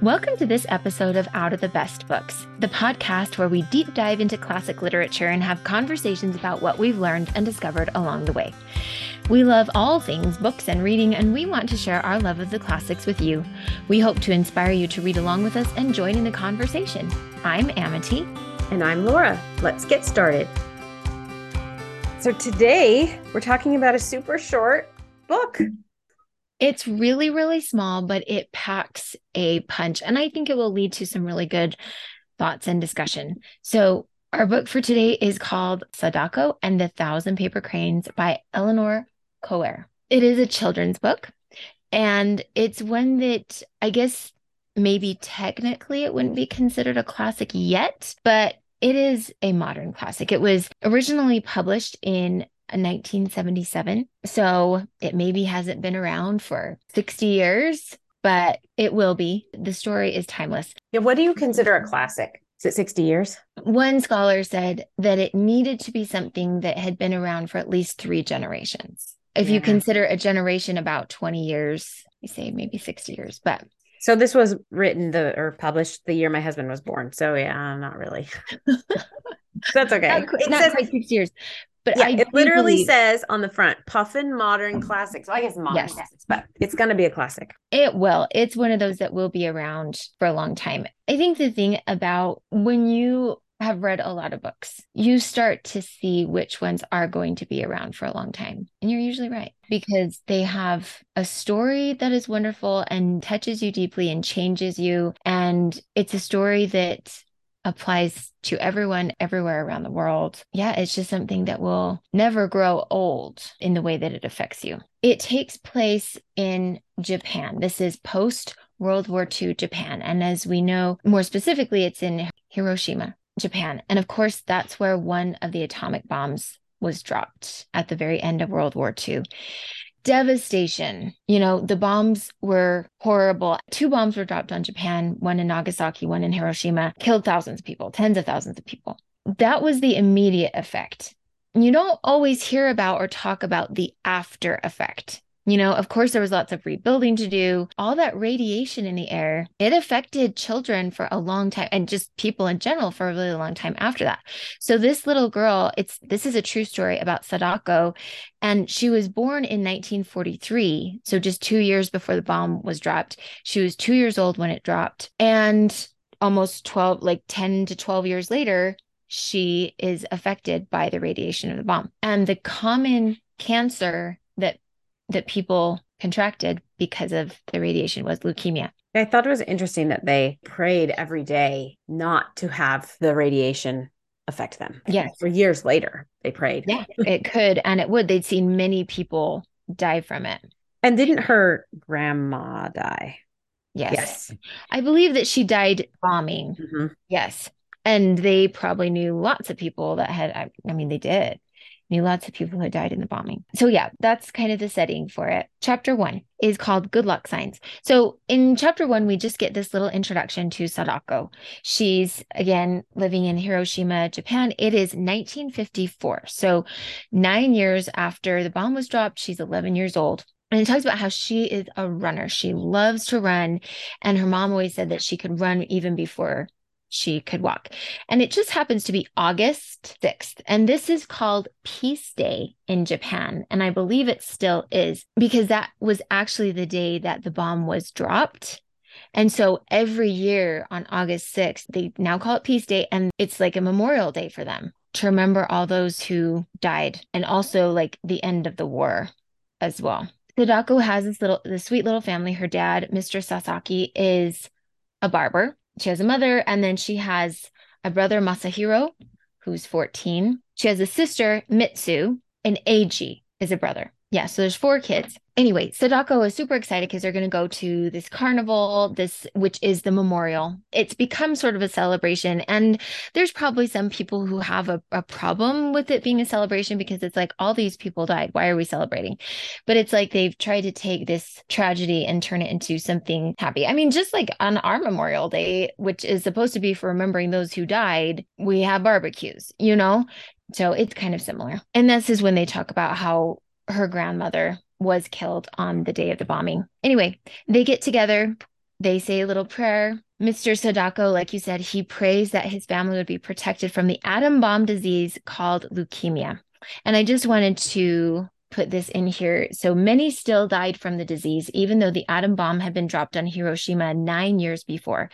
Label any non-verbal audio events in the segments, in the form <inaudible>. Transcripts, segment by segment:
Welcome to this episode of Out of the Best Books, the podcast where we deep dive into classic literature and have conversations about what we've learned and discovered along the way. We love all things books and reading, and we want to share our love of the classics with you. We hope to inspire you to read along with us and join in the conversation. I'm Amity. And I'm Laura. Let's get started. So, today we're talking about a super short book. It's really, really small, but it packs a punch. And I think it will lead to some really good thoughts and discussion. So, our book for today is called Sadako and the Thousand Paper Cranes by Eleanor Coerr. It is a children's book, and it's one that I guess maybe technically it wouldn't be considered a classic yet, but it is a modern classic. It was originally published in 1977. So it maybe hasn't been around for 60 years, but it will be. The story is timeless. Yeah, what do you consider a classic? Is it 60 years? One scholar said that it needed to be something that had been around for at least three generations. If yeah. you consider a generation about 20 years, you say maybe 60 years, but so this was written the or published the year my husband was born. So yeah, not really. <laughs> That's okay. It not says, quite six years. But yeah, it literally believe... says on the front, Puffin Modern mm-hmm. Classics. Well, I guess modern yes. classics, but it's going to be a classic. It will. It's one of those that will be around for a long time. I think the thing about when you have read a lot of books, you start to see which ones are going to be around for a long time. And you're usually right because they have a story that is wonderful and touches you deeply and changes you. And it's a story that applies to everyone everywhere around the world. Yeah, it's just something that will never grow old in the way that it affects you. It takes place in Japan. This is post World War II Japan. And as we know, more specifically, it's in Hiroshima, Japan. And of course, that's where one of the atomic bombs was dropped at the very end of World War II devastation. You know, the bombs were horrible. Two bombs were dropped on Japan, one in Nagasaki, one in Hiroshima, killed thousands of people, tens of thousands of people. That was the immediate effect. You don't always hear about or talk about the after effect. You know, of course, there was lots of rebuilding to do. All that radiation in the air, it affected children for a long time and just people in general for a really long time after that. So, this little girl, it's this is a true story about Sadako. And she was born in 1943. So, just two years before the bomb was dropped. She was two years old when it dropped. And almost 12, like 10 to 12 years later, she is affected by the radiation of the bomb. And the common cancer that that people contracted because of the radiation was leukemia. I thought it was interesting that they prayed every day not to have the radiation affect them. Yes. For years later, they prayed. Yeah, it could and it would. They'd seen many people die from it. And didn't her grandma die? Yes. Yes. I believe that she died bombing. Mm-hmm. Yes. And they probably knew lots of people that had, I, I mean, they did knew lots of people who died in the bombing. So, yeah, that's kind of the setting for it. Chapter one is called Good Luck Signs. So, in chapter one, we just get this little introduction to Sadako. She's again living in Hiroshima, Japan. It is 1954. So, nine years after the bomb was dropped, she's 11 years old. And it talks about how she is a runner. She loves to run. And her mom always said that she could run even before she could walk. And it just happens to be August 6th. And this is called Peace Day in Japan. And I believe it still is because that was actually the day that the bomb was dropped. And so every year on August 6th, they now call it Peace Day. And it's like a memorial day for them to remember all those who died and also like the end of the war as well. Sadako has this little, this sweet little family. Her dad, Mr. Sasaki, is a barber she has a mother, and then she has a brother, Masahiro, who's 14. She has a sister, Mitsu, and Eiji is a brother. Yeah, so there's four kids anyway, Sadako is super excited because they're going to go to this carnival, this which is the memorial. It's become sort of a celebration, and there's probably some people who have a, a problem with it being a celebration because it's like all these people died. Why are we celebrating? But it's like they've tried to take this tragedy and turn it into something happy. I mean, just like on our Memorial Day, which is supposed to be for remembering those who died, we have barbecues, you know. So it's kind of similar. And this is when they talk about how her grandmother was killed on the day of the bombing. Anyway, they get together they say a little prayer. Mr. Sadako, like you said, he prays that his family would be protected from the atom bomb disease called leukemia. And I just wanted to put this in here. So many still died from the disease, even though the atom bomb had been dropped on Hiroshima nine years before.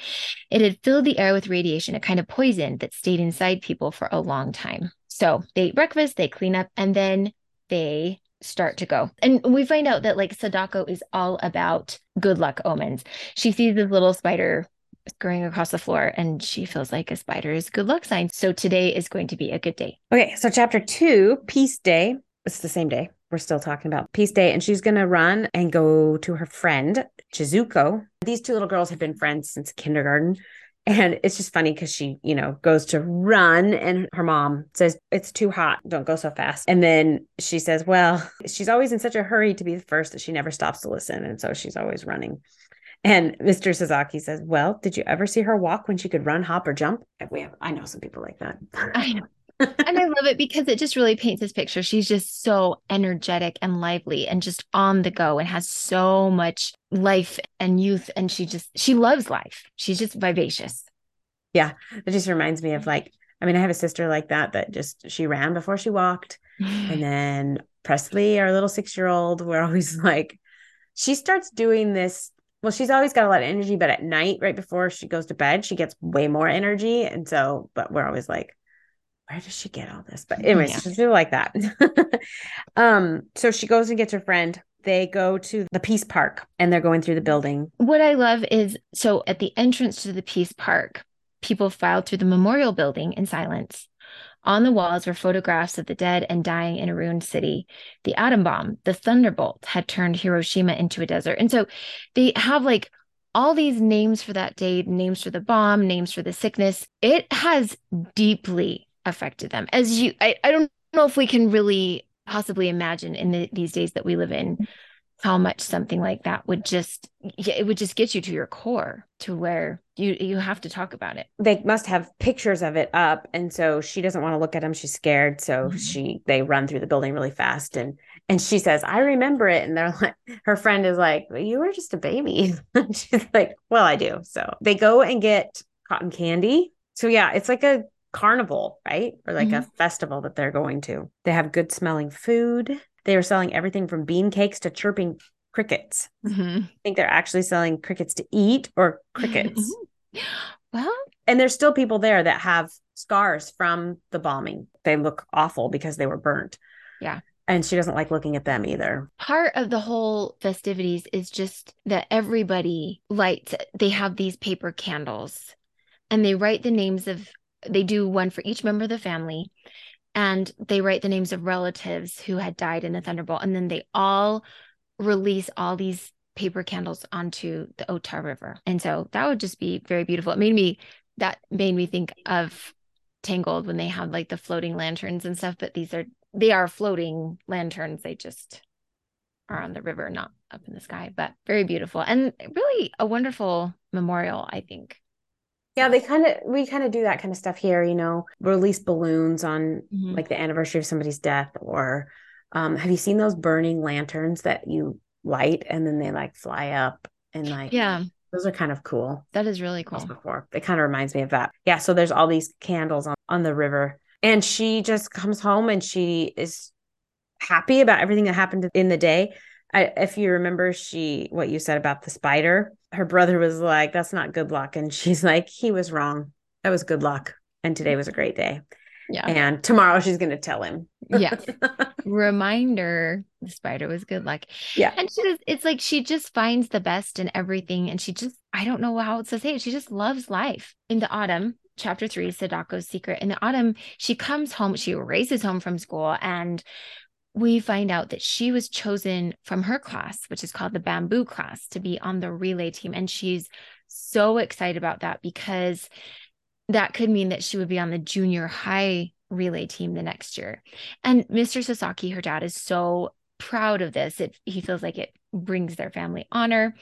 It had filled the air with radiation, a kind of poison that stayed inside people for a long time. So they eat breakfast, they clean up, and then they start to go. And we find out that like Sadako is all about good luck omens. She sees this little spider scurrying across the floor and she feels like a spider's good luck sign. So today is going to be a good day. Okay, so chapter 2, peace day. It's the same day. We're still talking about peace day and she's going to run and go to her friend Chizuko. These two little girls have been friends since kindergarten. And it's just funny because she, you know, goes to run and her mom says, It's too hot. Don't go so fast. And then she says, Well, she's always in such a hurry to be the first that she never stops to listen. And so she's always running. And Mr. Sasaki says, Well, did you ever see her walk when she could run, hop, or jump? We have, I know some people like that. I know and I <laughs> love it because it just really paints this picture. She's just so energetic and lively and just on the go and has so much life and youth. And she just, she loves life. She's just vivacious. Yeah. It just reminds me of like, I mean, I have a sister like that, that just, she ran before she walked. and <laughs> then Presley, our little six year old, we're always like, she starts doing this well, she's always got a lot of energy, but at night, right before she goes to bed, she gets way more energy. And so, but we're always like, where does she get all this? But <laughs> anyways, yeah. she's like that. <laughs> um, so she goes and gets her friend. They go to the Peace Park and they're going through the building. What I love is so at the entrance to the Peace Park, people filed through the memorial building in silence. On the walls were photographs of the dead and dying in a ruined city. The atom bomb, the thunderbolt, had turned Hiroshima into a desert. And so they have like all these names for that day, names for the bomb, names for the sickness. It has deeply affected them. As you i, I don't know if we can really possibly imagine in the, these days that we live in how much something like that would just it would just get you to your core to where you you have to talk about it. They must have pictures of it up and so she doesn't want to look at them. She's scared so mm-hmm. she they run through the building really fast and and she says i remember it and they're <laughs> like her friend is like well, you were just a baby. <laughs> She's like well i do. So they go and get cotton candy. So yeah it's like a carnival, right? Or like mm-hmm. a festival that they're going to. They have good smelling food. They are selling everything from bean cakes to chirping crickets. Mm-hmm. I think they're actually selling crickets to eat or crickets. <laughs> well, and there's still people there that have scars from the bombing. They look awful because they were burnt. Yeah. And she doesn't like looking at them either. Part of the whole festivities is just that everybody lights, they have these paper candles and they write the names of they do one for each member of the family and they write the names of relatives who had died in the thunderbolt and then they all release all these paper candles onto the Ota River. And so that would just be very beautiful. It made me that made me think of Tangled when they have like the floating lanterns and stuff, but these are they are floating lanterns. They just are on the river, not up in the sky, but very beautiful and really a wonderful memorial, I think. Yeah, they kind of we kind of do that kind of stuff here, you know, release balloons on mm-hmm. like the anniversary of somebody's death or um have you seen those burning lanterns that you light and then they like fly up and like Yeah. Those are kind of cool. That is really cool. Before. It kind of reminds me of that. Yeah, so there's all these candles on on the river and she just comes home and she is happy about everything that happened in the day. I, if you remember she what you said about the spider her brother was like, That's not good luck. And she's like, He was wrong. That was good luck. And today was a great day. Yeah. And tomorrow she's going to tell him. yeah. <laughs> Reminder the spider was good luck. Yeah. And she just, it's like she just finds the best in everything. And she just, I don't know how else to say it. She just loves life. In the autumn, chapter three, Sadako's secret. In the autumn, she comes home, she races home from school and we find out that she was chosen from her class, which is called the bamboo class, to be on the relay team. And she's so excited about that because that could mean that she would be on the junior high relay team the next year. And Mr. Sasaki, her dad, is so proud of this. It, he feels like it brings their family honor.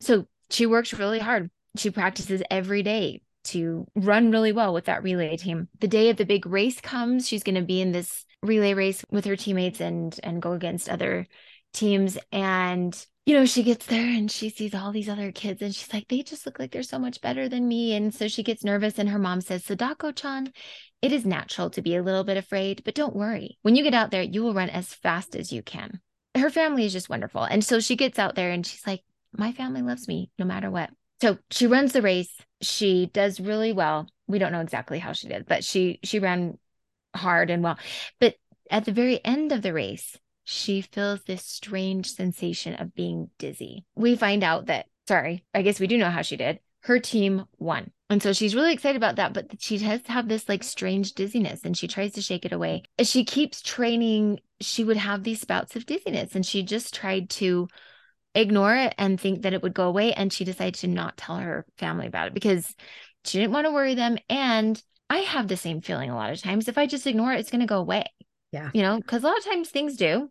So she works really hard. She practices every day to run really well with that relay team. The day of the big race comes, she's going to be in this relay race with her teammates and and go against other teams and you know, she gets there and she sees all these other kids and she's like, they just look like they're so much better than me. And so she gets nervous and her mom says, Sadako chan, it is natural to be a little bit afraid, but don't worry. When you get out there, you will run as fast as you can. Her family is just wonderful. And so she gets out there and she's like, my family loves me no matter what. So she runs the race. She does really well. We don't know exactly how she did, but she she ran hard and well. But at the very end of the race, she feels this strange sensation of being dizzy. We find out that, sorry, I guess we do know how she did. Her team won. And so she's really excited about that, but she does have this like strange dizziness and she tries to shake it away. As she keeps training, she would have these spouts of dizziness and she just tried to ignore it and think that it would go away. And she decided to not tell her family about it because she didn't want to worry them. And I have the same feeling a lot of times. If I just ignore it, it's going to go away. Yeah. You know, because a lot of times things do.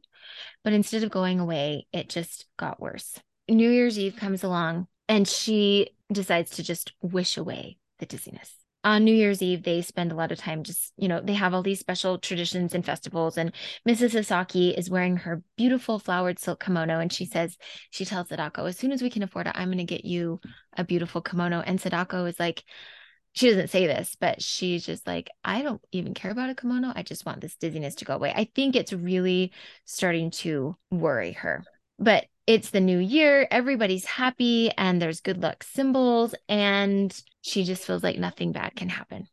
But instead of going away, it just got worse. New Year's Eve comes along and she decides to just wish away the dizziness. On New Year's Eve, they spend a lot of time just, you know, they have all these special traditions and festivals. And Mrs. Sasaki is wearing her beautiful flowered silk kimono. And she says, she tells Sadako, as soon as we can afford it, I'm going to get you a beautiful kimono. And Sadako is like, she doesn't say this, but she's just like, I don't even care about a kimono. I just want this dizziness to go away. I think it's really starting to worry her. But it's the new year, everybody's happy, and there's good luck symbols, and she just feels like nothing bad can happen.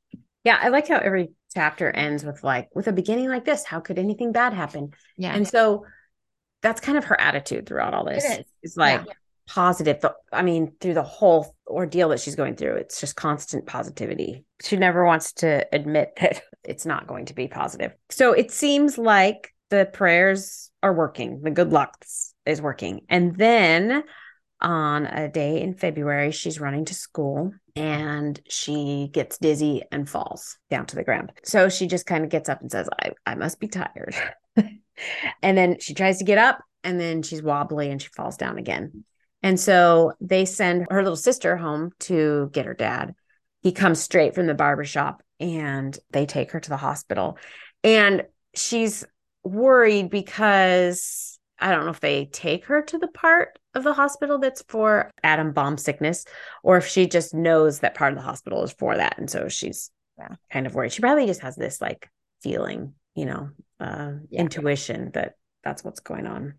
Yeah, I like how every chapter ends with like with a beginning like this. How could anything bad happen? Yeah. And so that's kind of her attitude throughout all this. It is. It's like Yeah. positive. I mean, through the whole ordeal that she's going through, it's just constant positivity. She never wants to admit <laughs> that it's not going to be positive. So it seems like the prayers are working. The good luck is working. And then on a day in February, she's running to school and she gets dizzy and falls down to the ground. So she just kind of gets up and says, I, I must be tired. <laughs> and then she tries to get up and then she's wobbly and she falls down again. And so they send her little sister home to get her dad. He comes straight from the barber shop and they take her to the hospital. And she's worried because I don't know if they take her to the part of the hospital that's for atom bomb sickness or if she just knows that part of the hospital is for that. And so she's Yeah. kind of worried. She probably just has this like feeling, you know, uh, Yeah. intuition that that's what's going on.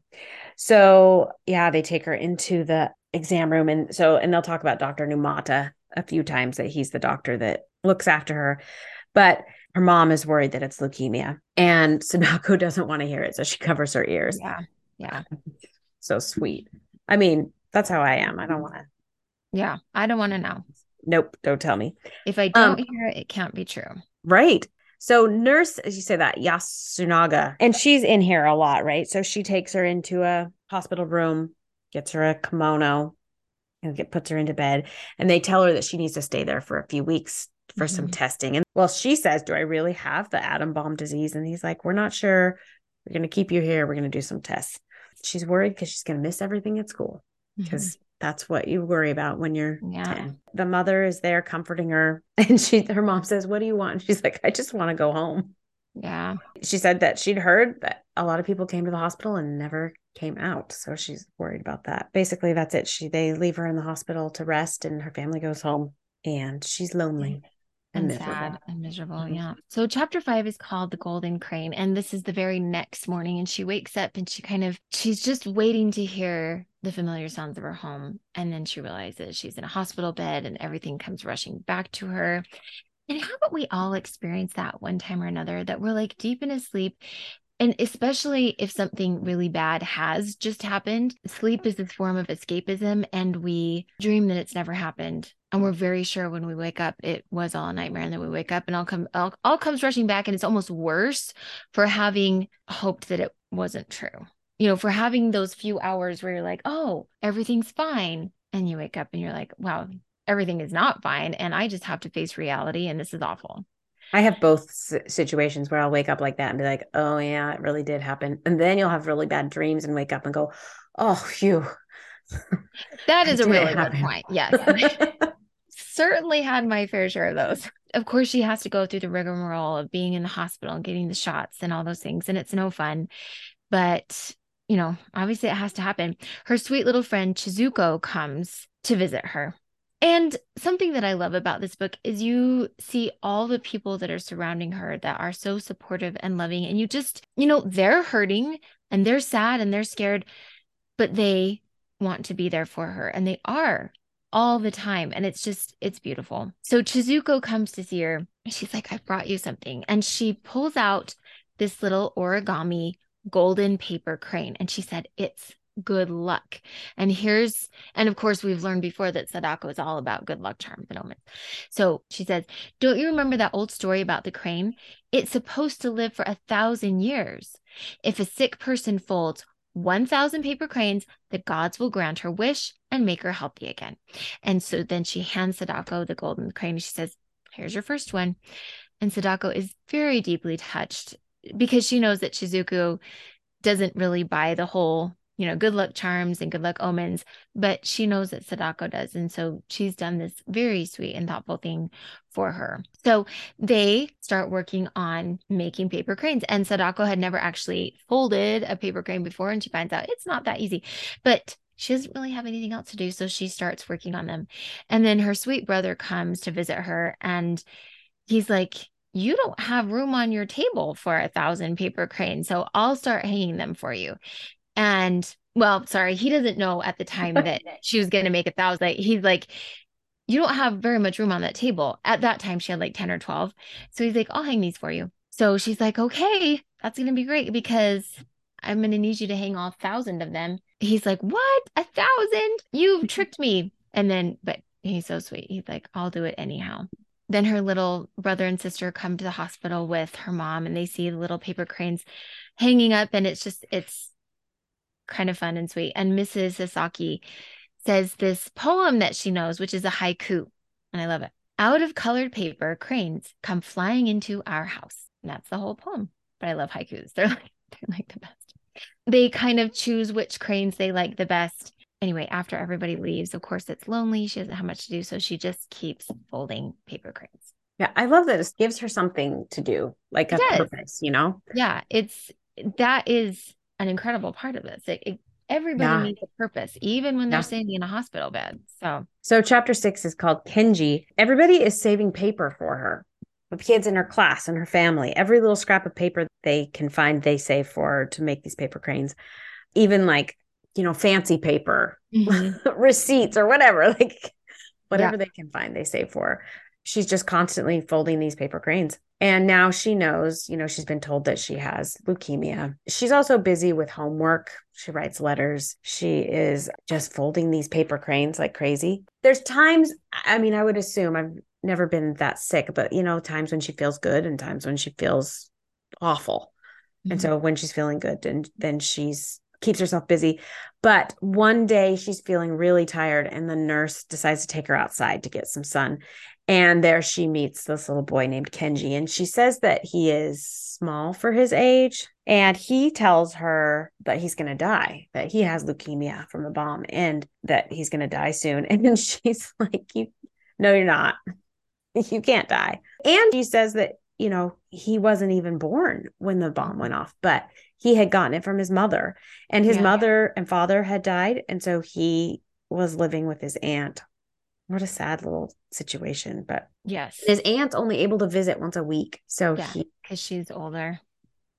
So yeah, they take her into the exam room and so and they'll talk about Dr. Numata a few times that he's the doctor that looks after her. But her mom is worried that it's leukemia and <laughs> Sadako doesn't want to hear it. So she covers her ears. Yeah. Yeah. So sweet. I mean, that's how I am. I don't want to. Yeah. I don't want to know. Nope. Don't tell me. If I Um, don't hear it, it can't be true. Right. So nurse, as you say that, Yasunaga, and she's in here a lot, right? So she takes her into a hospital room, gets her a kimono, and get puts her into bed. And they tell her that she needs to stay there for a few weeks for some Mhm. testing. And well, she says, Do I really have the atom bomb disease? And he's like, We're not sure. We're gonna keep you here. We're gonna do some tests. She's worried because she's gonna miss everything at school mm-hmm. because that's what you worry about when you're Yeah. 10. The mother is there comforting her <laughs> and she her mom says, "What do you want?" And she's like, "I just want to go home." Yeah. She said that she'd heard that a lot of people came to the hospital and never came out, so she's worried about that. Basically, that's it. She they leave her in the hospital to rest and her family goes home and she's lonely mm. And, and sad and miserable. Mhm. Yeah. So chapter five is called The Golden Crane. And this is the very next morning. And she wakes up and she kind of, she's just waiting to hear the familiar sounds of her home. And then she realizes she's in a hospital bed and everything comes rushing back to her. And haven't we all experienced that one time or another that we're like deep in a sleep? And especially if something really bad has just happened, sleep is this form of escapism, and we dream that it's never happened. And we're very sure when we wake up, it was all a nightmare. And then we wake up and all come all, all comes rushing back. And it's almost worse for having hoped that it wasn't true. You know, for having those few hours where you're like, oh, everything's fine. And you wake up and you're like, wow, everything is not fine. And I just have to face reality. And this is awful. I have both situations where I'll wake up like that and be like, "Oh yeah, it really did happen." And then you'll have really bad dreams and wake up and go, "Oh, phew." That <laughs> is a really good point. Yes. <laughs> certainly had my fair share of those. Of course, she has to go through the rigmarole of being in the hospital and getting the shots and all those things, and it's no fun. But you know, obviously it has to happen. Her sweet little friend Chizuko comes to visit her. And something that I love about this book is you see all the people that are surrounding her that are so supportive and loving. And you just, you know, they're hurting and they're sad and they're scared, but they want to be there for her. And they are all the time. And it's just, it's beautiful. So Chizuko comes to see her. She's like, "I've brought you something. And she pulls out this little origami golden paper crane. And she said, It's good luck. And here's, and of course, we've learned before that Sadako is all about good luck charms and omens. So she says, Don't you remember that old story about the crane? It's supposed to live for a thousand years. If a sick person folds 1,000 paper cranes, the gods will grant her wish and make her healthy again. And so then she hands Sadako the golden crane. She says, Here's your first one. And Sadako is very deeply touched because she knows that Chizuko doesn't really buy the whole, you know, good luck charms and good luck omens, but she knows that Sadako does. And so she's done this very sweet and thoughtful thing for her. So they start working on making paper cranes. And Sadako had never actually folded a paper crane before, and she finds out it's not that easy. But she doesn't really have anything else to do. So she starts working on them. And then her sweet brother comes to visit her and he's like, you don't have room on your table for a thousand paper cranes. So I'll start hanging them for you. And well, sorry, he doesn't know at the time that <laughs> she was going to make a thousand. He's like, you don't have very much room on that table. At that time, she had like 10 or 12. So he's like, I'll hang these for you. So she's like, okay, that's going to be great because I'm going to need you to hang all thousand of them. He's like, what? A thousand? You've <laughs> tricked me. And then, but he's so sweet. He's like, I'll do it anyhow then her little brother and sister come to the hospital with her mom and they see the little paper cranes hanging up and it's just it's kind of fun and sweet and mrs sasaki says this poem that she knows which is a haiku and i love it out of colored paper cranes come flying into our house and that's the whole poem but i love haikus <laughs> they're like they're like the best they kind of choose which cranes they like the best anyway, after everybody leaves, of course, it's lonely. She doesn't have much to do. So she just keeps folding paper cranes. Yeah. I love that it gives her something to do, like a purpose, you know? Yeah. It's that is an incredible part of this. It, it, everybody yeah. needs a purpose, even when they're yeah. sitting in a hospital bed. So, so chapter six is called Kenji. Everybody is saving paper for her. The kids in her class and her family, every little scrap of paper they can find, they save for to make these paper cranes. Even like you know, fancy paper, mm-hmm. <laughs> receipts or whatever, like whatever yeah. they can find, they save for. She's just constantly folding these paper cranes. And now she knows, you know, she's been told that she has leukemia. She's also busy with homework. She writes letters. She is just folding these paper cranes like crazy. There's times, I mean, I would assume I've never been that sick, but, you know, times when she feels good and times when she feels awful. Mm-hmm. And so when she's feeling good, and then she's keeps herself busy. But one day she's feeling really tired, and the nurse decides to take her outside to get some sun. And there she meets this little boy named Kenji. And she says that he is small for his age. And he tells her that he's going to die, that he has leukemia from the bomb and that he's going to die soon. <laughs> And she's like, you, No, you're not. You can't die. And she says that, you know, he wasn't even born when the bomb went off, but he had gotten it from his mother and his yeah. mother and father had died and so he was living with his aunt what a sad little situation but yes. his aunt's only able to visit once a week so yeah because she's older.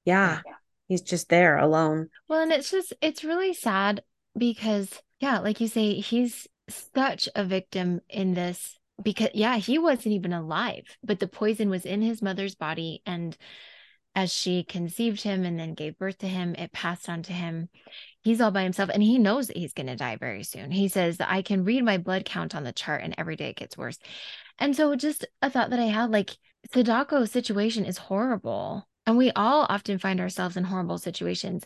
Yeah, yeah. he's just there alone. Well and it's just it's really sad because yeah like you say he's such a victim in this because yeah he wasn't even alive but the poison was in his mother's body and as she conceived him and then gave birth to him, it passed on to him. He's all by himself and he knows that he's going to die very soon. He says, I can read my blood count on the chart and every day it gets worse. And so, just a thought that I had like, Sadako's situation is horrible. And we all often find ourselves in horrible situations.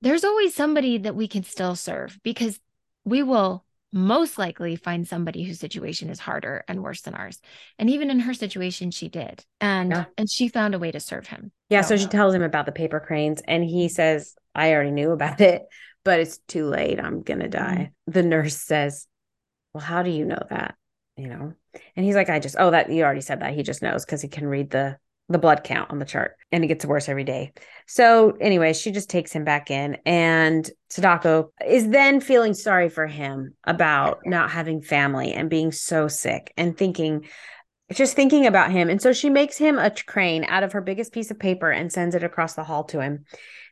There's always somebody that we can still serve because we will most likely find somebody whose situation is harder and worse than ours. And even in her situation, she did. And yeah. and she found a way to serve him. Yeah. So, so she tells him about the paper cranes and he says, I already knew about <laughs> it, but it's too late. I'm gonna die. Mm-hmm. The nurse says, Well, how do you know that? You know? And he's like, I just, oh, that you already said that. He just knows because he can read the the blood count on the chart and it gets worse every day. So, anyway, she just takes him back in, and Sadako is then feeling sorry for him about not having family and being so sick and thinking, just thinking about him. And so she makes him a crane out of her biggest piece of paper and sends it across the hall to him,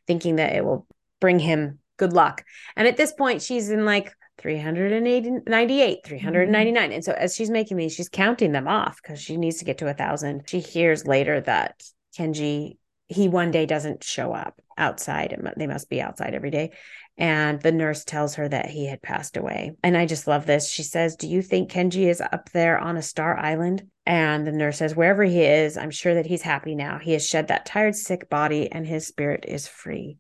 thinking that it will bring him good luck. And at this point, she's in like 398 399 mm-hmm. and so as she's making these she's counting them off because she needs to get to a thousand she hears later that kenji he one day doesn't show up outside they must be outside every day and the nurse tells her that he had passed away. And i just love this. She says do you think kenji is up there on a star island? And the nurse says wherever he is i'm sure that he's happy now. He has shed that tired sick body and his spirit is free.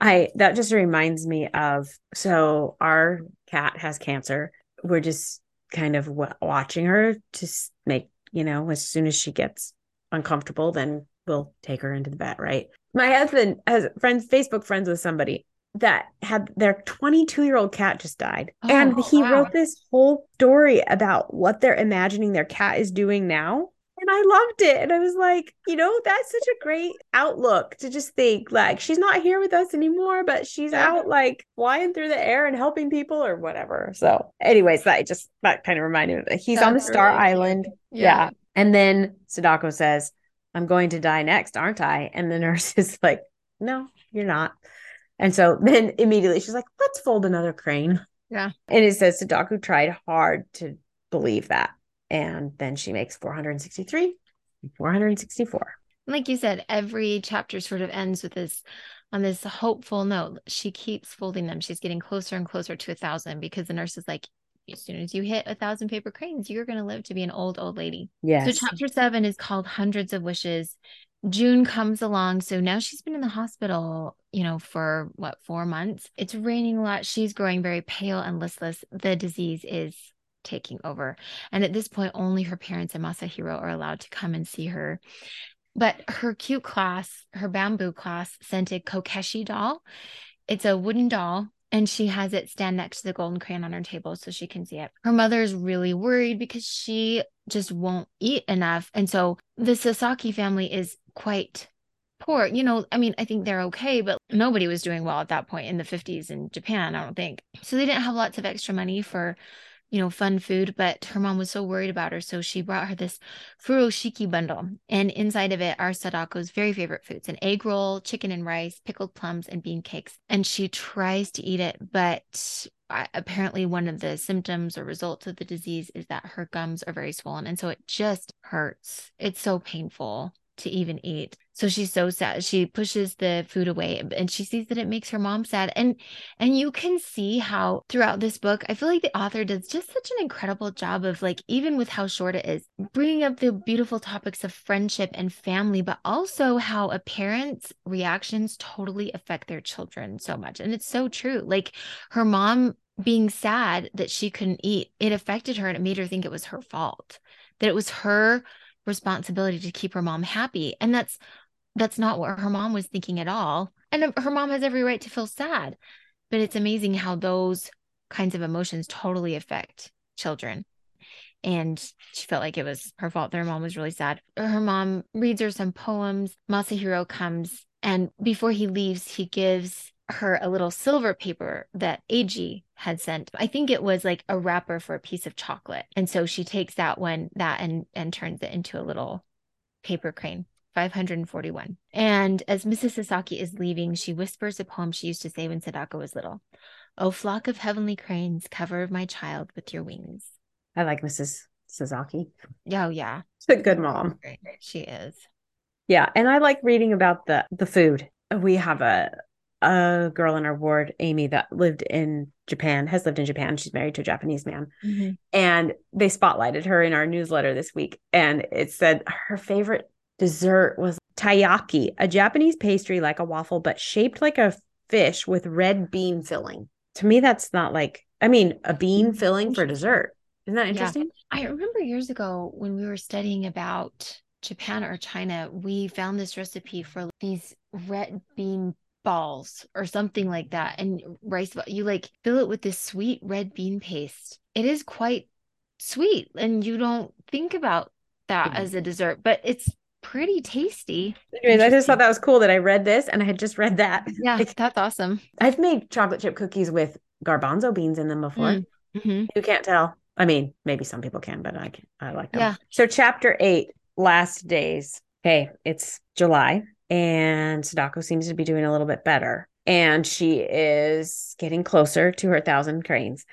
I that just reminds me of so our cat has cancer. We're just kind of watching her to make, you know, as soon as she gets uncomfortable, then we'll take her into the vet, right? My husband has friends, Facebook friends with somebody that had their 22 year old cat just died. Oh, and he wow. wrote this whole story about what they're imagining their cat is doing now and I loved it. And I was like, you know, that's such a great outlook to just think like she's not here with us anymore, but she's yeah. out like flying through the air and helping people or whatever. So, anyways, that just that kind of reminded me that he's that's on the Star really Island. Yeah. yeah. And then Sadako says, I'm going to die next, aren't I? And the <laughs> nurse is like, No, you're not. And so then immediately she's like, Let's fold another crane. Yeah. And it says Sadako tried hard to believe that. And then she makes 463 464 like you said every chapter sort of ends with this on this hopeful note. She keeps folding them. She's getting closer and closer to a thousand because the nurse is like as soon as you hit a thousand paper cranes you're going to live to be an old old lady. Yeah so chapter seven is called hundreds of wishes June comes along. So now she's been in the hospital, you know, for what, four months? It's raining a lot. She's growing very pale and listless. The disease is taking over. And at this point, only her parents and Masahiro are allowed to come and see her. But her cute class, her bamboo class, sent a Kokeshi doll. It's a wooden doll and she has it stand next to the golden crayon on her table so she can see it. Her mother is really worried because she just won't eat enough. And so the Sasaki family is quite poor. You know, I mean, I think they're okay, but nobody was doing well at that point in the 50s in Japan, I don't think. So they didn't have lots of extra money for you know, fun food, but her mom was so worried about her. So she brought her this furoshiki bundle. And inside of it are Sadako's very favorite foods an egg roll, chicken and rice, pickled plums, and bean cakes. And she tries to eat it, but apparently one of the symptoms or results of the disease is that her gums are very swollen. And so it just hurts. It's so painful to even eat. So she's so sad. She pushes the food away and she sees that it makes her mom sad. And and you can see how throughout this book, I feel like the author does just such an incredible job of like even with how short it is, bringing up the beautiful topics of friendship and family, but also how a parent's reactions totally affect their children so much. And it's so true. Like her mom being sad that she couldn't eat, it affected her and it made her think it was her fault. That it was her responsibility to keep her mom happy. And that's that's not what her mom was thinking at all. And her mom has every right to feel sad. But it's amazing how those kinds of emotions totally affect children. And she felt like it was her fault her mom was really sad. Her mom reads her some poems. Masahiro comes, and before he leaves, he gives her a little silver paper that Eiji had sent. I think it was like a wrapper for a piece of chocolate. And so she takes that one, that and and turns it into a little paper crane. 541. And as Mrs. Sasaki is leaving, she whispers a poem she used to say when Sadako was little. O flock of heavenly cranes, cover my child with your wings. I like Mrs. Sasaki. Oh, yeah. She's a good mom. She is. Yeah. And I like reading about the the food. We have a a girl in our ward, Amy, that lived in Japan, has lived in Japan. She's married to a Japanese man. Mm-hmm. And they spotlighted her in our newsletter this week. And it said her favorite dessert was taiyaki, a Japanese pastry like a waffle, but shaped like a fish with red bean filling. To me, that's not like, I mean, a bean filling for dessert. Isn't that interesting? Yeah. I remember years ago when we were studying about Japan or China, we found this recipe for these red bean balls or something like that and rice you like fill it with this sweet red bean paste it is quite sweet and you don't think about that mm-hmm. as a dessert but it's pretty tasty. Anyways, I just thought that was cool that I read this and I had just read that. Yeah, that's awesome. I've made chocolate chip cookies with garbanzo beans in them before. Mm. Mm-hmm. You can't tell. I mean, maybe some people can, but I can, I like them. Yeah. So chapter eight, last days. Okay, it's July and Sadako seems to be doing a little bit better. And she is getting closer to her thousand cranes.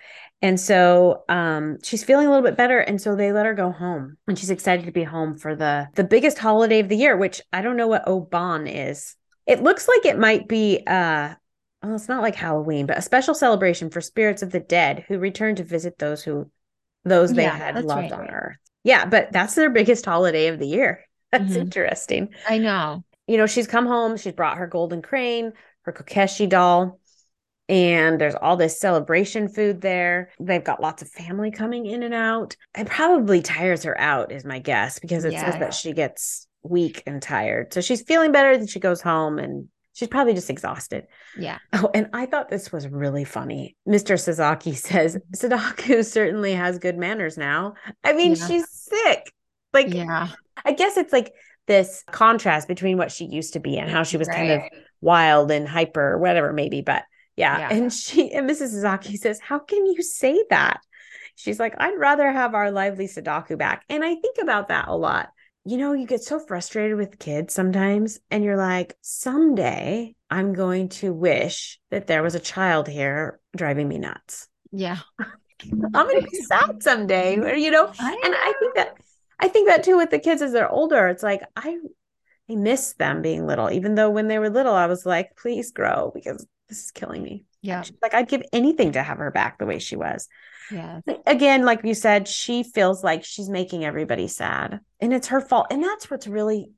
And so um, she's feeling a little bit better. And so they let her go home. And she's excited to be home for the the biggest holiday of the year, which I don't know what Obon is. It looks like it might be uh well, it's not like Halloween, but a special celebration for spirits of the dead who return to visit those who those they yeah, had loved right, on right. earth. Yeah, but that's their biggest holiday of the year. <laughs> That's mm-hmm. interesting. I know. You know, she's come home, she's brought her golden crane, her Kokeshi doll, and there's all this celebration food there. They've got lots of family coming in and out. It probably tires her out, is my guess, because it yeah. says that she gets weak and tired. So she's feeling better, then she goes home and she's probably just exhausted. Yeah. Oh, and I thought this was really funny. Mr. Sasaki <laughs> says Sadako certainly has good manners now. I mean, yeah. she's sick. Like, yeah. I guess it's like this contrast between what she used to be and how she was right. kind of wild and hyper or whatever, maybe. But yeah. yeah. And she and Mrs. Sasaki says, How can you say that? She's like, I'd rather have our lively Sadako back. And I think about that a lot. You know, you get so frustrated with kids sometimes, and you're like, someday I'm going to wish that there was a child here driving me nuts. Yeah. <laughs> I'm going to be sad someday, you know, I and I think that I think that too with the kids as they're older. It's like I I miss them being little, even though when they were little, I was like, please grow because this is killing me. Yeah. Like I'd give anything to have her back the way she was. Yeah. Again, like you said, she feels like she's making everybody sad. And it's her fault. And that's what's really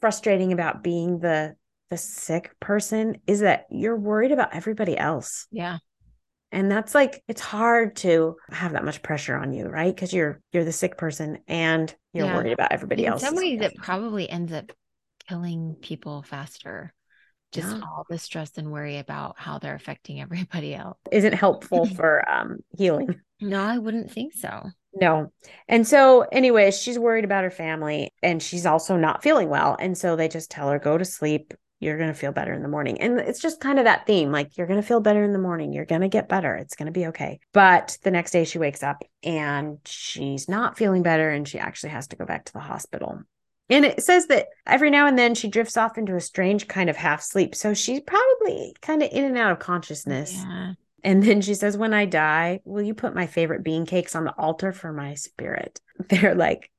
frustrating about being the the sick person is that you're worried about everybody else. Yeah. And that's like it's hard to have that much pressure on you, right? Because you're you're the sick person and you're yeah. worried about everybody In else. In some ways, it probably ends up killing people faster just yeah. all the stress and worry about how they're affecting everybody else isn't helpful <laughs> for um healing no i wouldn't think so no and so anyway she's worried about her family and she's also not feeling well and so they just tell her go to sleep you're going to feel better in the morning and it's just kind of that theme like you're going to feel better in the morning you're going to get better it's going to be okay but the next day she wakes up and she's not feeling better and she actually has to go back to the hospital and it says that every now and then she drifts off into a strange kind of half sleep. So she's probably kind of in and out of consciousness. Yeah. And then she says, When I die, will you put my favorite bean cakes on the altar for my spirit? <laughs> They're like,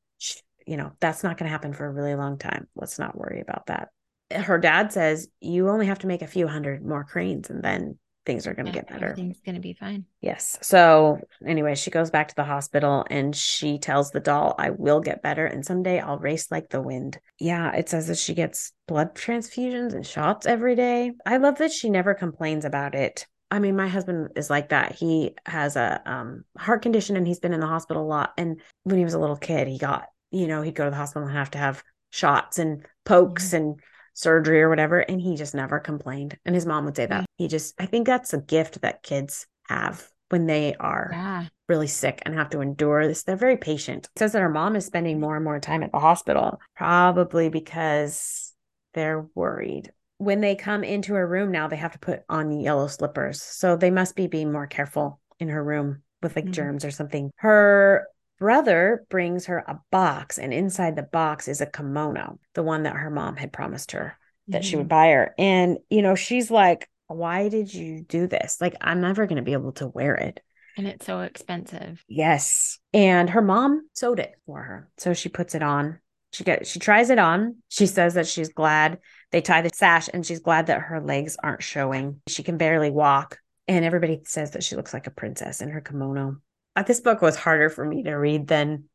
you know, that's not going to happen for a really long time. Let's not worry about that. Her dad says, You only have to make a few hundred more cranes and then things are going to yeah, get better. Everything's going to be fine. Yes. So, anyway, she goes back to the hospital and she tells the doll, I will get better and someday I'll race like the wind. Yeah, it says that she gets blood transfusions and shots every day. I love that she never complains about it. I mean, my husband is like that. He has a um, heart condition and he's been in the hospital a lot. And when he was a little kid, he got, you know, he'd go to the hospital and have to have shots and pokes mm-hmm. and surgery or whatever. And he just never complained. And his mom would say that. He just, I think that's a gift that kids have when they are yeah. really sick and have to endure this. They're very patient. It says that her mom is spending more and more time at the hospital, probably because they're worried. When they come into her room now, they have to put on yellow slippers. So they must be being more careful in her room with like mm-hmm. germs or something. Her brother brings her a box, and inside the box is a kimono, the one that her mom had promised her that mm-hmm. she would mm-hmm. buy her. And, you know, she's like, Why did you do this? Like, I'm never going to be able to wear it. And it's so expensive. Yes. And her mom sewed it for her. So she puts it on. She gets she tries it on. She says that she's glad they tie the sash and she's glad that her legs aren't showing. She can barely walk. And everybody says that she looks like a princess in her kimono. Uh, this book was harder for me to read than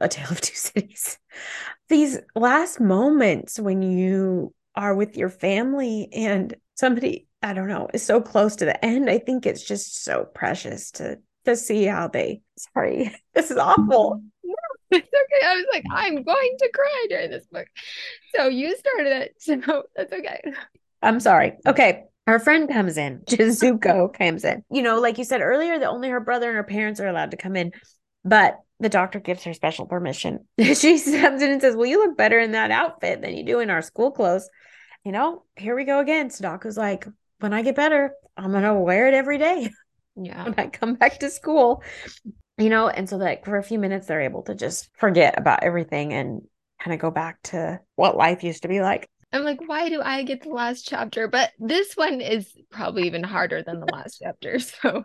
A Tale of Two <laughs> Cities. These last moments when you are with your family and somebody, I don't know, is so close to the end, I think it's just so precious to to see how they sorry, <laughs> this is awful. <laughs> it's okay. I was like, I'm going to cry during this book. So you started it. So that's okay. I'm sorry. Okay her friend comes in, <laughs> Chizuko comes in. You know, like you said earlier, that only her brother and her parents are allowed to come in. But the doctor gives her special permission. <laughs> she comes in and says, Well, you look better in that outfit than you do in our school clothes. You know, here we go again. Sadaka's like, When I get better, I'm going to wear it every day. <laughs> Yeah. When I come back to school, you know, and so like for a few minutes, they're able to just forget about everything and kind of go back to what life used to be like. I'm like, why do I get the last chapter? But this one is probably even harder than the last chapter. <laughs> So,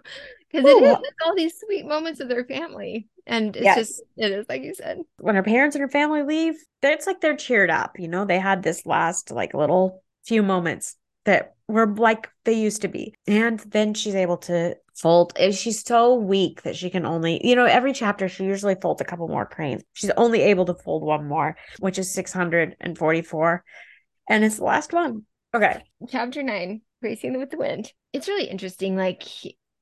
because it is all these sweet moments of their family. And it's yes. just, it is like you said. When her parents and her family leave, it's like they're cheered up. You know, they had this last like little few moments that were like they used to be. And then she's able to fold. She's so weak that she can only, you know, every chapter she usually folds a couple more cranes. She's only able to fold one more, which is 644 and it's the last one. Okay. Chapter nine, Racing with the Wind. It's really interesting. Like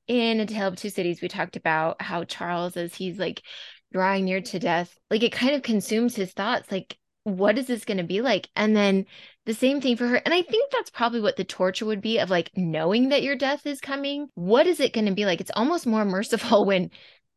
in A Tale of Two Cities, we talked about how Charles, as he's like drawing near to death, like it kind of consumes his thoughts. Like, what is this going to be like? And then the same thing for her. And I think that's probably what the torture would be of like knowing that your death is coming. What is it going to be like? It's almost more merciful <laughs> when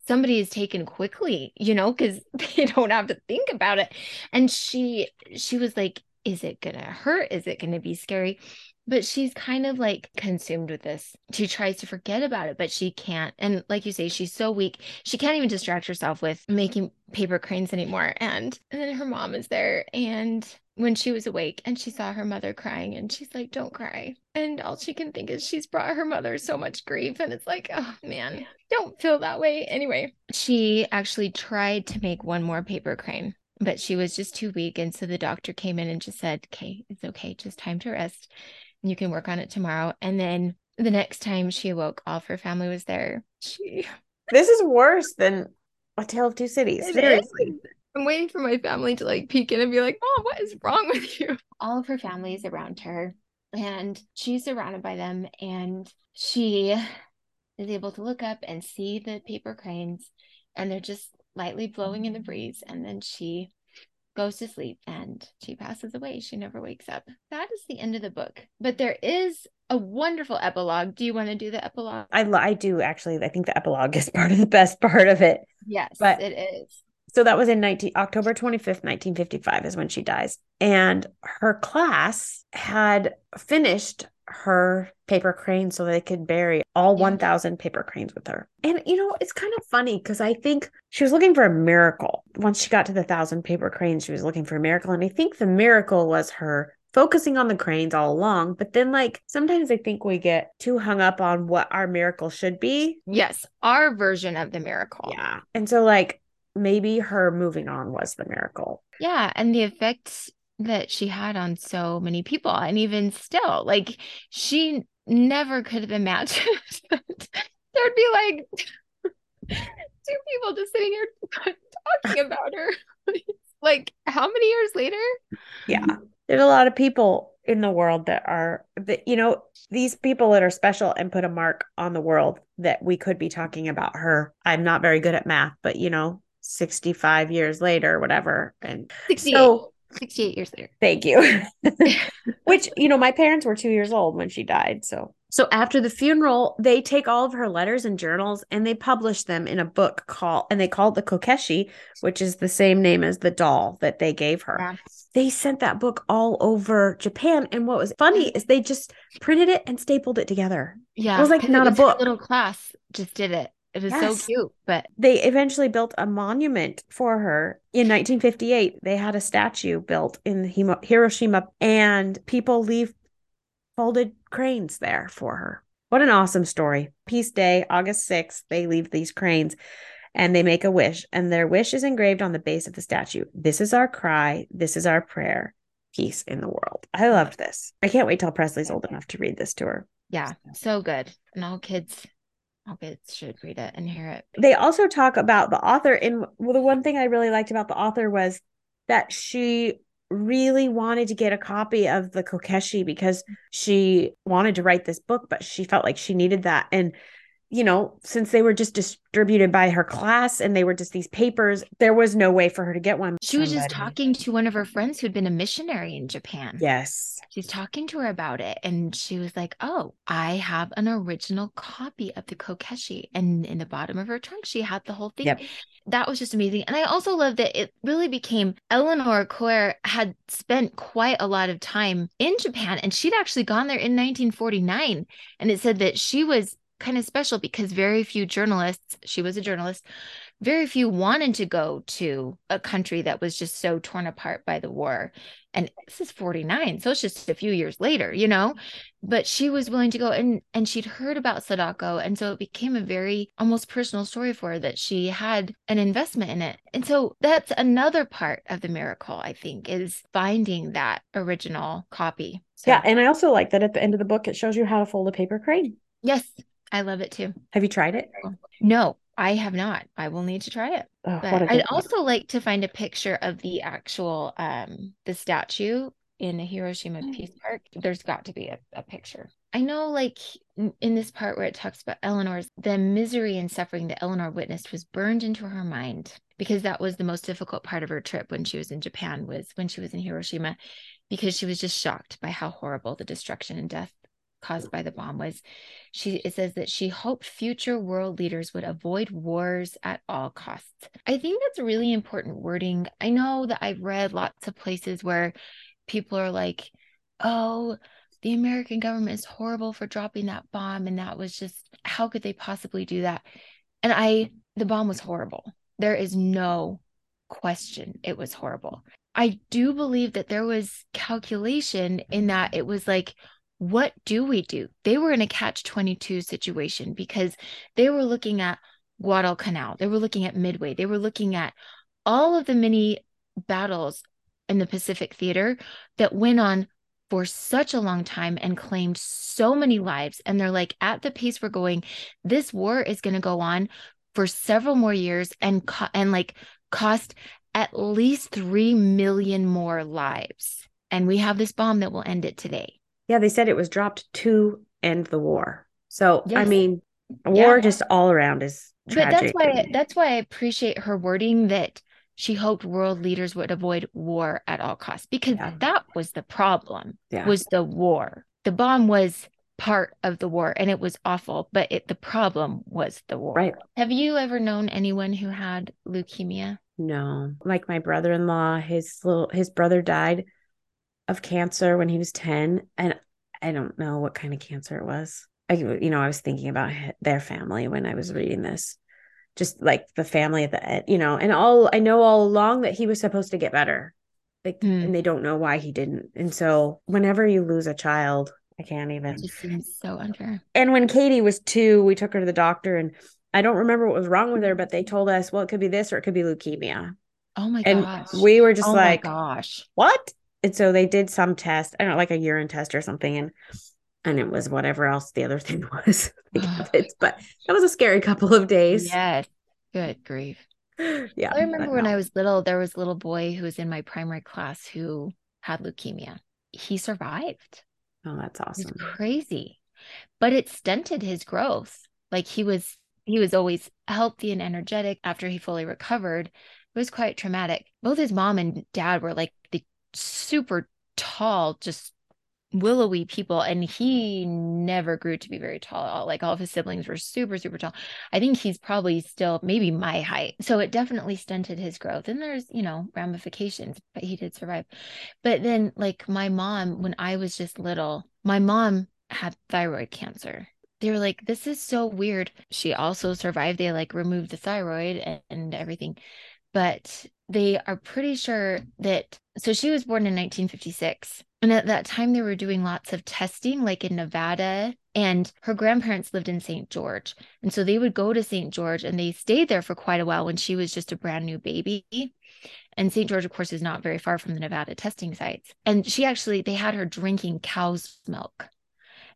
somebody is taken quickly, you know, because <laughs> they don't have to think about it. And she she was like, is it going to hurt? Is it going to be scary? But she's kind of like consumed with this. She tries to forget about it, but she can't. And like you say, she's so weak. She can't even distract herself with making paper cranes anymore. And, and then her mom is there. And when she was awake and she saw her mother crying and she's like, don't cry. And all she can think is she's brought her mother so much grief. And it's like, oh man, don't feel that way. Anyway, she actually tried to make one more paper crane but she was just too weak. And so the doctor came in and just said, okay, it's okay, just time to rest. And you can work on it tomorrow. And then the next time she awoke, all of her family was there. She This is worse than a tale of two cities. It Seriously. Is. I'm waiting for my family to like peek in and be like, oh, what is wrong with you? All of her family is around her and she's surrounded by them. And she is able to look up and see the paper cranes and they're just lightly blowing in the breeze, and then she goes to sleep and she passes away. She never wakes up. That is the end of the book. But there is a wonderful epilogue. Do you want to do the epilogue? I I do actually. I think the epilogue is part of the best part of it. Yes, but it is. So that was in 19 October 25th, 1955 is when she dies. And her class had finished her paper crane so they could bury all yeah. 1000 paper cranes with her. And you know, it's kind of funny because I think she was looking for a miracle. Once she got to the 1000 paper cranes, she was looking for a miracle and I think the miracle was her focusing on the cranes all along. But then, like, sometimes I think we get too hung up on what our miracle should be. Yes, our version of the miracle. Yeah. And so, like, maybe her moving on was the miracle. Yeah. And the effects that she had on so many people. And even still, like she never could have imagined <laughs> that there'd be like <laughs> two people just sitting here <laughs> talking about her. like how many years later? Yeah. There's a lot of people in the world that are that you know these people that are special and put a mark on the world that we could be talking about her i'm not very good at math but you know 65 years later whatever and 68. so 68 years later. Thank you. <laughs> Which, you know, my parents were two years old when she died. So, so after the funeral, they take all of her letters and journals and they publish them in a book called, and they call it the Kokeshi, which is the same name as the doll that they gave her. Yeah. They sent that book all over Japan. And what was funny is they just printed it and stapled it together. Yeah. It was like not a book. little class just did it. It was yes. so cute. But they eventually built a monument for her in 1958. They had a statue built in Hiroshima, and people leave folded cranes there for her. What an awesome story. Peace Day, August 6th, they leave these cranes and they make a wish, and their wish is engraved on the base of the statue. This is our cry. This is our prayer. Peace in the world. I loved this. I can't wait till Presley's old enough to read this to her. Yeah, so good. And all kids all should read it and hear it. They also talk about the author, and well, the one thing I really liked about the author was that she really wanted to get a copy of the Kokeshi because she wanted to write this book, but she felt like she needed that. And you know, since they were just distributed by her class and they were just these papers, there was no way for her to get one. She was just talking to one of her friends who'd been a missionary in Japan. Yes. She's talking to her about it. And she was like, Oh, I have an original copy of the Kokeshi. And in the bottom of her trunk, she had the whole thing. Yep. That was just amazing. And I also love that it really became Eleanor Coerr had spent quite a lot of time in Japan and she'd actually gone there in 1949. And it said that she was kind of special because very few journalists, she was a journalist, very few wanted to go to a country that was just so torn apart by the war. And this is 49, so it's just a few years later, you know. But she was willing to go and and she'd heard about Sadako. And so it became a very almost personal story for her that she had an investment in it. And so that's another part of the miracle, I think, is finding that original copy. So, yeah. And I also like that at the end of the book, it shows you how to fold a paper crane. Yes. I love it too. Have you tried it? No, I have not. I will need to try it. Oh, but I'd also like to find a picture of the actual um the statue in the Hiroshima mm. Peace Park. There's got to be a, a picture. I know like in this part where it talks about Eleanor's the misery and suffering that Eleanor witnessed was burned into her mind because that was the most difficult part of her trip when she was in Japan was when she was in Hiroshima because she was just shocked by how horrible the destruction and death caused by the bomb was she it says that she hoped future world leaders would avoid wars at all costs. I think that's really important wording. I know that I've read lots of places where people are like, "Oh, the American government is horrible for dropping that bomb and that was just how could they possibly do that?" And I the bomb was horrible. There is no question it was horrible. I do believe that there was calculation in that it was like what do we do? They were in a catch 22 situation because they were looking at Guadalcanal, they were looking at Midway, they were looking at all of the many battles in the Pacific theater that went on for such a long time and claimed so many lives. And they're like, at the pace we're going, this war is going to go on for several more years and co- and like cost at least 3 million more lives. And we have this bomb that will end it today. Yeah, they said it was dropped to end the war. So yes. I mean, war yeah. just all around is tragic. But that's why that's why I appreciate her wording that she hoped world leaders would avoid war at all costs because yeah. that was the problem. Yeah. Was the war. The bomb was part of the war and it was awful, but it the problem was the war. Right. Have you ever known anyone who had leukemia? No. Like my brother-in-law, his little his brother died of cancer when he was 10 and I don't know what kind of cancer it was. I you know, I was thinking about their family when I was reading this. Just like the family at the end, you know, and all I know all along that he was supposed to get better. Like mm. and they don't know why he didn't. And so whenever you lose a child, I can't even. It just seems so unfair. And when Katie was 2, we took her to the doctor and I don't remember what was wrong with her, but they told us, well, it could be this or it could be leukemia. Oh my and gosh. We were just oh like, gosh. What? And so they did some test, I don't know, like a urine test or something, and and it was whatever else the other <laughs> thing was. <laughs> it, but that was a scary couple of days. Yes. Good grief. Yeah. I remember when no. I was little, there was a little boy who was in my primary class who had leukemia. He survived. Oh, that's awesome. crazy. But it stunted his growth. Like he was he was always healthy and energetic after he fully recovered. It was quite traumatic. Both his mom and dad were like super tall, just willowy people and he never grew to be very tall like all of his siblings were super super tall. I think he's probably still maybe my height. So it definitely stunted his growth. And there's you know ramifications but he did survive. But then like my mom when i was just little my mom had thyroid cancer. They were like this is so weird. She also survived. They like removed the thyroid and, and everything. But they are pretty sure that so she was born in 1956 and at that time they were doing lots of testing like in Nevada and her grandparents lived in St. George and so they would go to St. George and they stayed there for quite a while when she was just a brand new baby and St. George of course is not very far from the Nevada testing sites and she actually they had her drinking cow's milk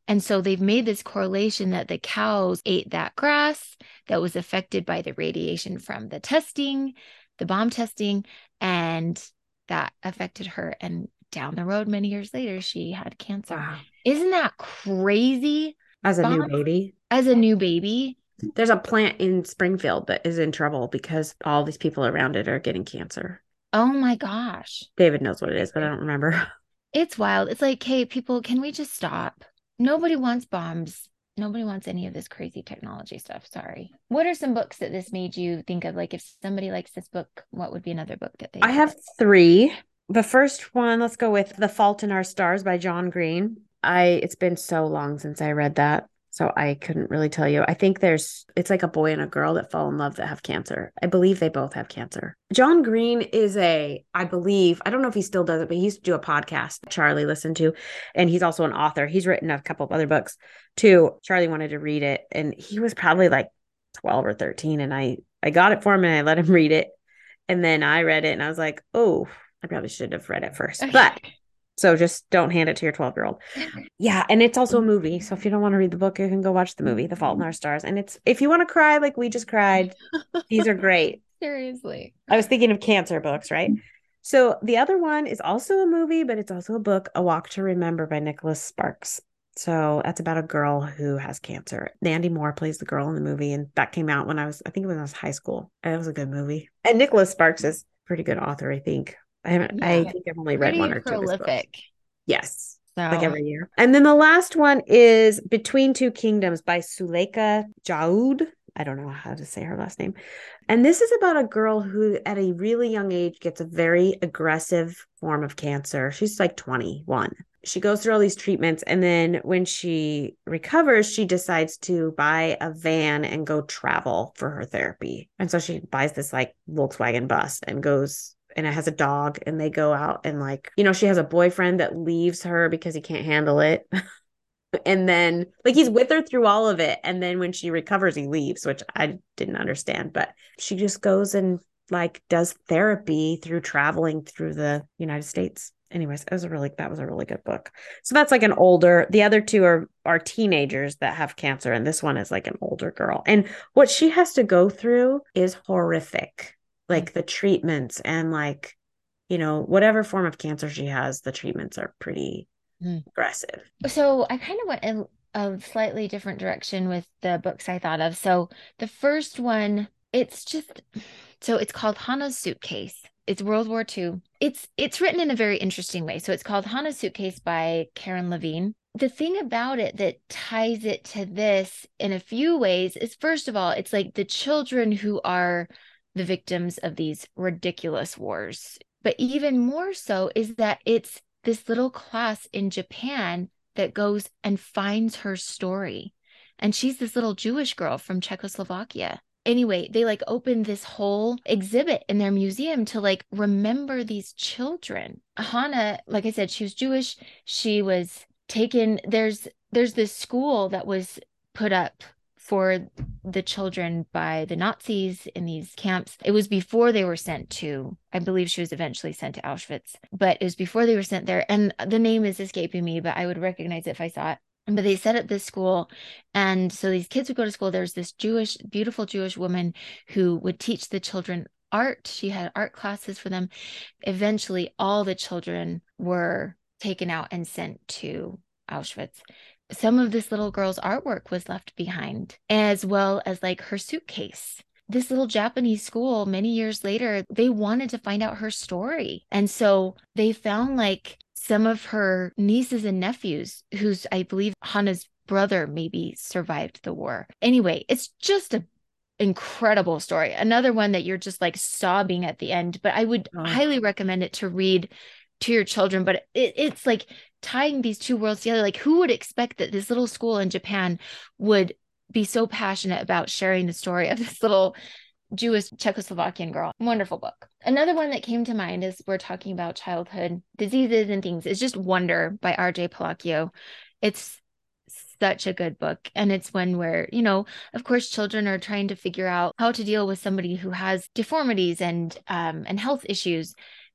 and so they've made this correlation that the cows ate that grass that was affected by the radiation from the testing the bomb testing and that affected her and down the road many years later she had cancer wow. isn't that crazy as a bomb, new baby as a new baby there's a plant in Springfield that is in trouble because all these people around it are getting cancer. Oh my gosh. David knows what it is, but I don't remember. <laughs> It's wild. It's like, hey, people, can we just stop? Nobody wants bombs. Nobody wants any of this crazy technology stuff. Sorry. What are some books that this made you think of? Like, if somebody likes this book, what would be another book that they? I have three. The first one, let's go with The Fault in Our Stars by John Green. I it's been so long since I read that. So I couldn't really tell you. I think there's it's like a boy and a girl that fall in love that have cancer. I believe they both have cancer. John Green is a I believe, I don't know if he still does it, but he used to do a podcast Charlie listened to and he's also an author. He's written a couple of other books too. Charlie wanted to read it and he was probably like 12 or 13 and I I got it for him and I let him read it. And then I read it and I was like, "Oh, I probably should have read it first. <laughs> But so just don't hand it to your 12 year old. Yeah. And it's also a movie. So if you don't want to read the book, you can go watch the movie, The Fault in Our Stars. And it's, if you want to cry like we just cried, these are great. <laughs> Seriously. I was thinking of cancer books, right? So the other one is also a movie, but it's also a book, A Walk to Remember by Nicholas Sparks. So that's about a girl who has cancer. Mandy Moore plays the girl in the movie, and that came out when I was, I think when I was high school. It was a good movie. And Nicholas Sparks is pretty good author, I think. I haven't. Yeah. I think I've only read Pretty one or prolific. two. Yes. So. Like every year. And then the last one is Between Two Kingdoms by Suleika Jaouad. I don't know how to say her last name. And this is about a girl who, at a really young age, gets a very aggressive form of cancer. She's like 21. She goes through all these treatments. And then when she recovers, she decides to buy a van and go travel for her therapy. And so she buys this like Volkswagen bus and goes and it has a dog and they go out and like you know she has a boyfriend that leaves her because he can't handle it. <laughs> And then like he's with her through all of it and then when she recovers he leaves which i didn't understand. But she just goes and like does therapy through traveling through the united states. Anyways it was a really that was a really good book. So that's like an older the other two are are teenagers that have cancer and this one is like an older girl. And what she has to go through is horrific like the treatments and like you know whatever form of cancer she has the treatments are pretty mm. aggressive. So i kind of went in a slightly different direction with the books i thought of. So the first one it's just so it's called hannah's suitcase. It's world war ii it's it's written in a very interesting way. So it's called hannah's suitcase by karen levine. The thing about it that ties it to this in a few ways is first of all it's like the children who are the victims of these ridiculous wars. But even more so is that it's this little class in Japan that goes and finds her story. And she's this little Jewish girl from Czechoslovakia. Anyway, they like opened this whole exhibit in their museum to like remember these children. Hannah, like I said, she was Jewish. She was taken there's there's this school that was put up for the children by the Nazis in these camps. It was before they were sent to, I believe she was eventually sent to Auschwitz, but it was before they were sent there. And the name is escaping me, but I would recognize it if I saw it. But they set up this school. And so these kids would go to school. There's this Jewish, beautiful Jewish woman who would teach the children art. She had art classes for them. Eventually, all the children were taken out and sent to Auschwitz some of this little girl's artwork was left behind, as well as like her suitcase. This little Japanese school, many years later, they wanted to find out her story. And so they found like some of her nieces and nephews, who's, I believe, Hannah's brother maybe survived the war. Anyway, it's just a incredible story. Another one that you're just like sobbing at the end, but I would oh. highly recommend it to read to your children. But it, it's like tying these two worlds together like who would expect that this little school in japan would be so passionate about sharing the story of <laughs> this little Jewish Czechoslovakian girl. Wonderful book. Another one that came to mind as we're talking about childhood diseases and things is just Wonder by RJ Palacio. It's such a good book. And it's one where, you know, of course, children are trying to figure out how to deal with somebody who has deformities and um, and health issues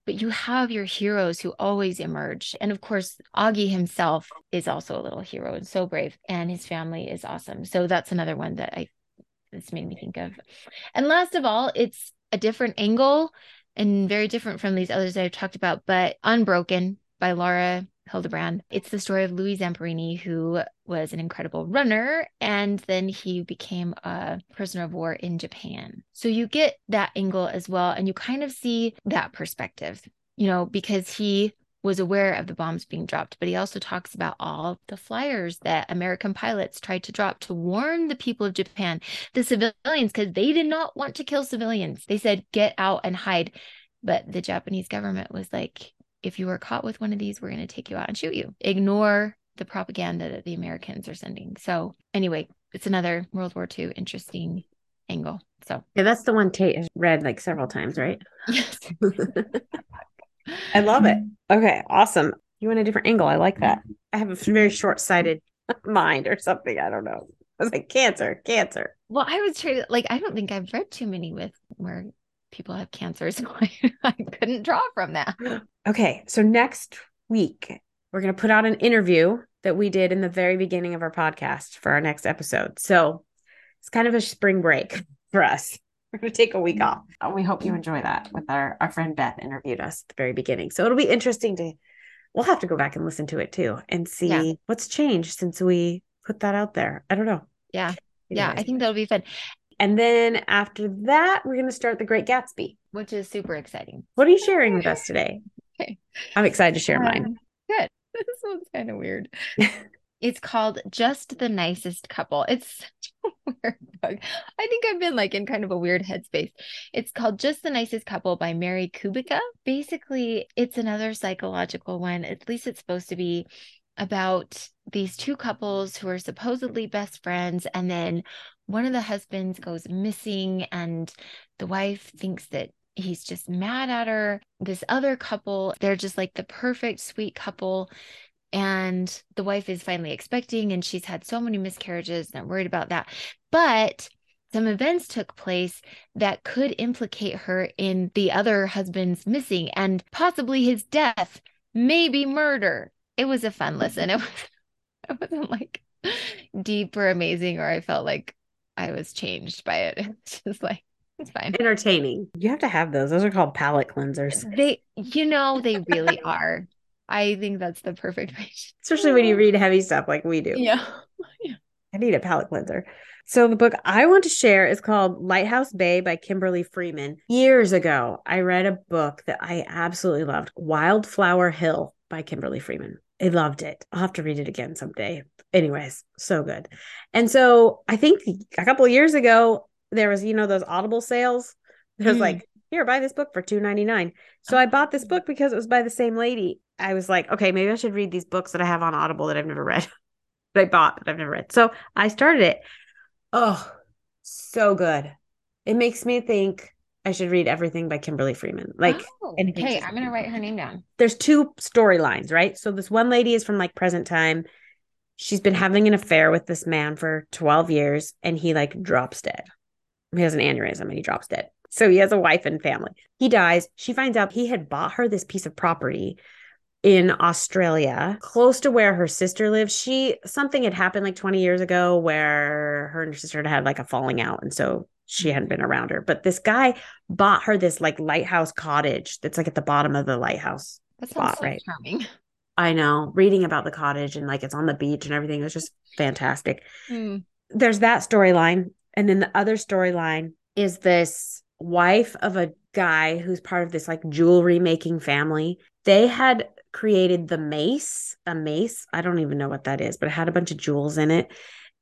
but you have your heroes who always emerge. And of course, Augie himself is also a little hero and so brave, and his family is awesome. So that's another one that I this made me think of. And last of all, it's a different angle and very different from these others I've talked about, but Unbroken by Laura Hillenbrand. It's the story of Louis Zamperini, who was an incredible runner, and then he became a prisoner of war in Japan. So you get that angle as well, and you kind of see that perspective, you know, because he was aware of the bombs being dropped, but he also talks about all the flyers that American pilots tried to drop to warn the people of Japan, the civilians, because they did not want to kill civilians. They said, get out and hide. But the Japanese government was like, if you are caught with one of these, we're going to take you out and shoot you. Ignore the propaganda that the Americans are sending. So, anyway, it's another World War II interesting angle. So, yeah, that's the one Tate has read like several times, right? Yes. <laughs> I love it. Okay, awesome. You want a different angle? I like that. I have a very short sighted <laughs> mind or something. I don't know. I was like, cancer, cancer. Well, I was trying to, like, I don't think I've read too many with where people have cancer. <laughs> So I, I couldn't draw from that. Okay. So next week, we're going to put out an interview that we did in the very beginning of our podcast for our next episode. So it's kind of a spring break <laughs> for us. We're going to take a week off. Uh, we hope you enjoy that with our, our friend Beth interviewed us at the very beginning. So it'll be interesting to, we'll have to go back and listen to it too and see yeah. what's changed since we put that out there. I don't know. Yeah. Yeah. I think that'll be fun. And then after that, we're going to start The Great Gatsby, which is super exciting. What are you sharing with us today? Okay. I'm excited to share um, mine. Good. <laughs> This one's kind of weird. <laughs> it's called Just the Nicest Couple. It's such a <laughs> weird book. I think I've been like in kind of a weird headspace. It's called Just the Nicest Couple by Mary Kubica. Basically, it's another psychological one. At least it's supposed to be about these two couples who are supposedly best friends and then one of the husbands goes missing and the wife thinks that he's just mad at her. This other couple, they're just like the perfect sweet couple. And the wife is finally expecting, and she's had so many miscarriages, and I'm worried about that. But some events took place that could implicate her in the other husband's missing and possibly his death, maybe murder. It was a fun listen. It <laughs> was it wasn't like deep or amazing, or I felt like I was changed by it. <laughs> It's just like it's fine. Entertaining. You have to have those. Those are called palate cleansers. They, you know, they really <laughs> are. I think that's the perfect way. Especially when you read heavy stuff like we do. Yeah. yeah. I need a palate cleanser. So the book I want to share is called Lighthouse Bay by Kimberley Freeman. Years ago, I read a book that I absolutely loved, Wildflower Hill by Kimberley Freeman. I loved it. I'll have to read it again someday anyways, so good. And so I think a couple of years ago, there was, you know, those audible sales. There's mm. like, here, buy this book for two ninety nine. So I bought this book because it was by the same lady. I was like, okay, maybe I should read these books that I have on Audible that I've never read. <laughs> that I bought that I've never read. So I started it. Oh, so good. It makes me think I should read everything by Kimberley Freeman. Like, oh, okay, I'm gonna write her name down. There's two storylines, right? So this one lady is from like present time, she's been having an affair with this man for 12 years and he like drops dead. He has an aneurysm and he drops dead. So he has a wife and family. He dies. She finds out he had bought her this piece of property in Australia, close to where her sister lives. She something had happened like 20 years ago where her and her sister had had like a falling out. And so she hadn't been around her. But this guy bought her this like lighthouse cottage that's like at the bottom of the lighthouse. That sounds spot, so right? charming. I know, reading about the cottage and like it's on the beach and everything was just fantastic. Mm. There's that storyline. And then the other storyline is this wife of a guy who's part of this like jewelry making family. They had created the mace, a mace. I don't even know what that is, but it had a bunch of jewels in it.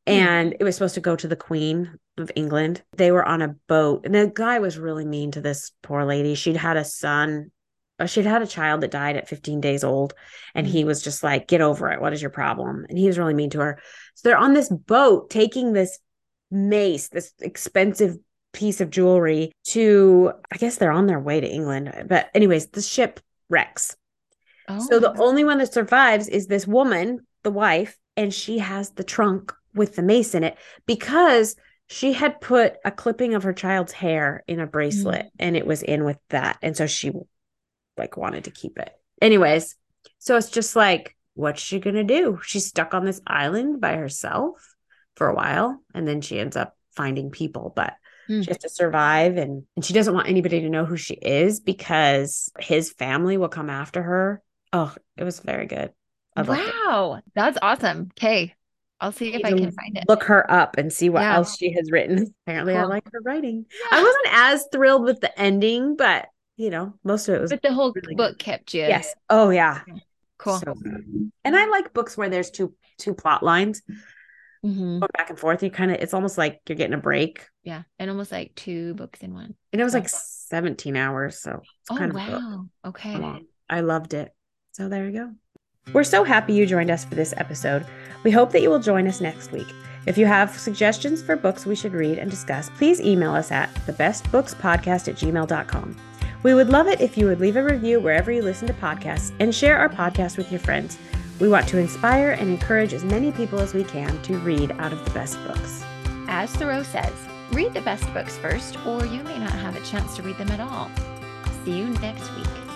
Hmm. And it was supposed to go to the Queen of England. They were on a boat, and the guy was really mean to this poor lady. She'd had a son uh, she'd had a child that died at 15 days old and he mm. was just like get over it what is your problem and he was really mean to her so they're on this boat taking this mace this expensive piece of jewelry to i guess they're on their way to england but anyways the ship wrecks oh. so the only one that survives is this woman the wife and she has the trunk with the mace in it because she had put a clipping of her child's hair in a bracelet mm. and it was in with that and so she like wanted to keep it. Anyways, so it's just like, what's she gonna do? She's stuck on this island by herself for a while, and then she ends up finding people, but mm. she has to survive and, and she doesn't want anybody to know who she is because his family will come after her. Oh, it was very good. wow, that's awesome. Okay. I'll see if I can find it. Look her up and see what yeah. else she has written. <laughs> Apparently, cool. I like her writing. Yeah. I wasn't as thrilled with the ending, but you know, most of it was. But the whole really book good. kept you. Yes. Oh yeah. Cool. So, and I like books where there's two two plot lines mm-hmm. going back and forth. You kind of, it's almost like you're getting a break. Yeah, and almost like two books in one. And it was like 17 hours, so it's oh, kind of wow. Okay. I loved it. So there you go. We're so happy you joined us for this episode. We hope that you will join us next week. If you have suggestions for books we should read and discuss, please email us at thebestbookspodcast at gmail.com. We would love it if you would leave a review wherever you listen to podcasts and share our podcast with your friends. We want to inspire and encourage as many people as we can to read out of the best books. As Thoreau says, read the best books first, or you may not have a chance to read them at all. See you next week.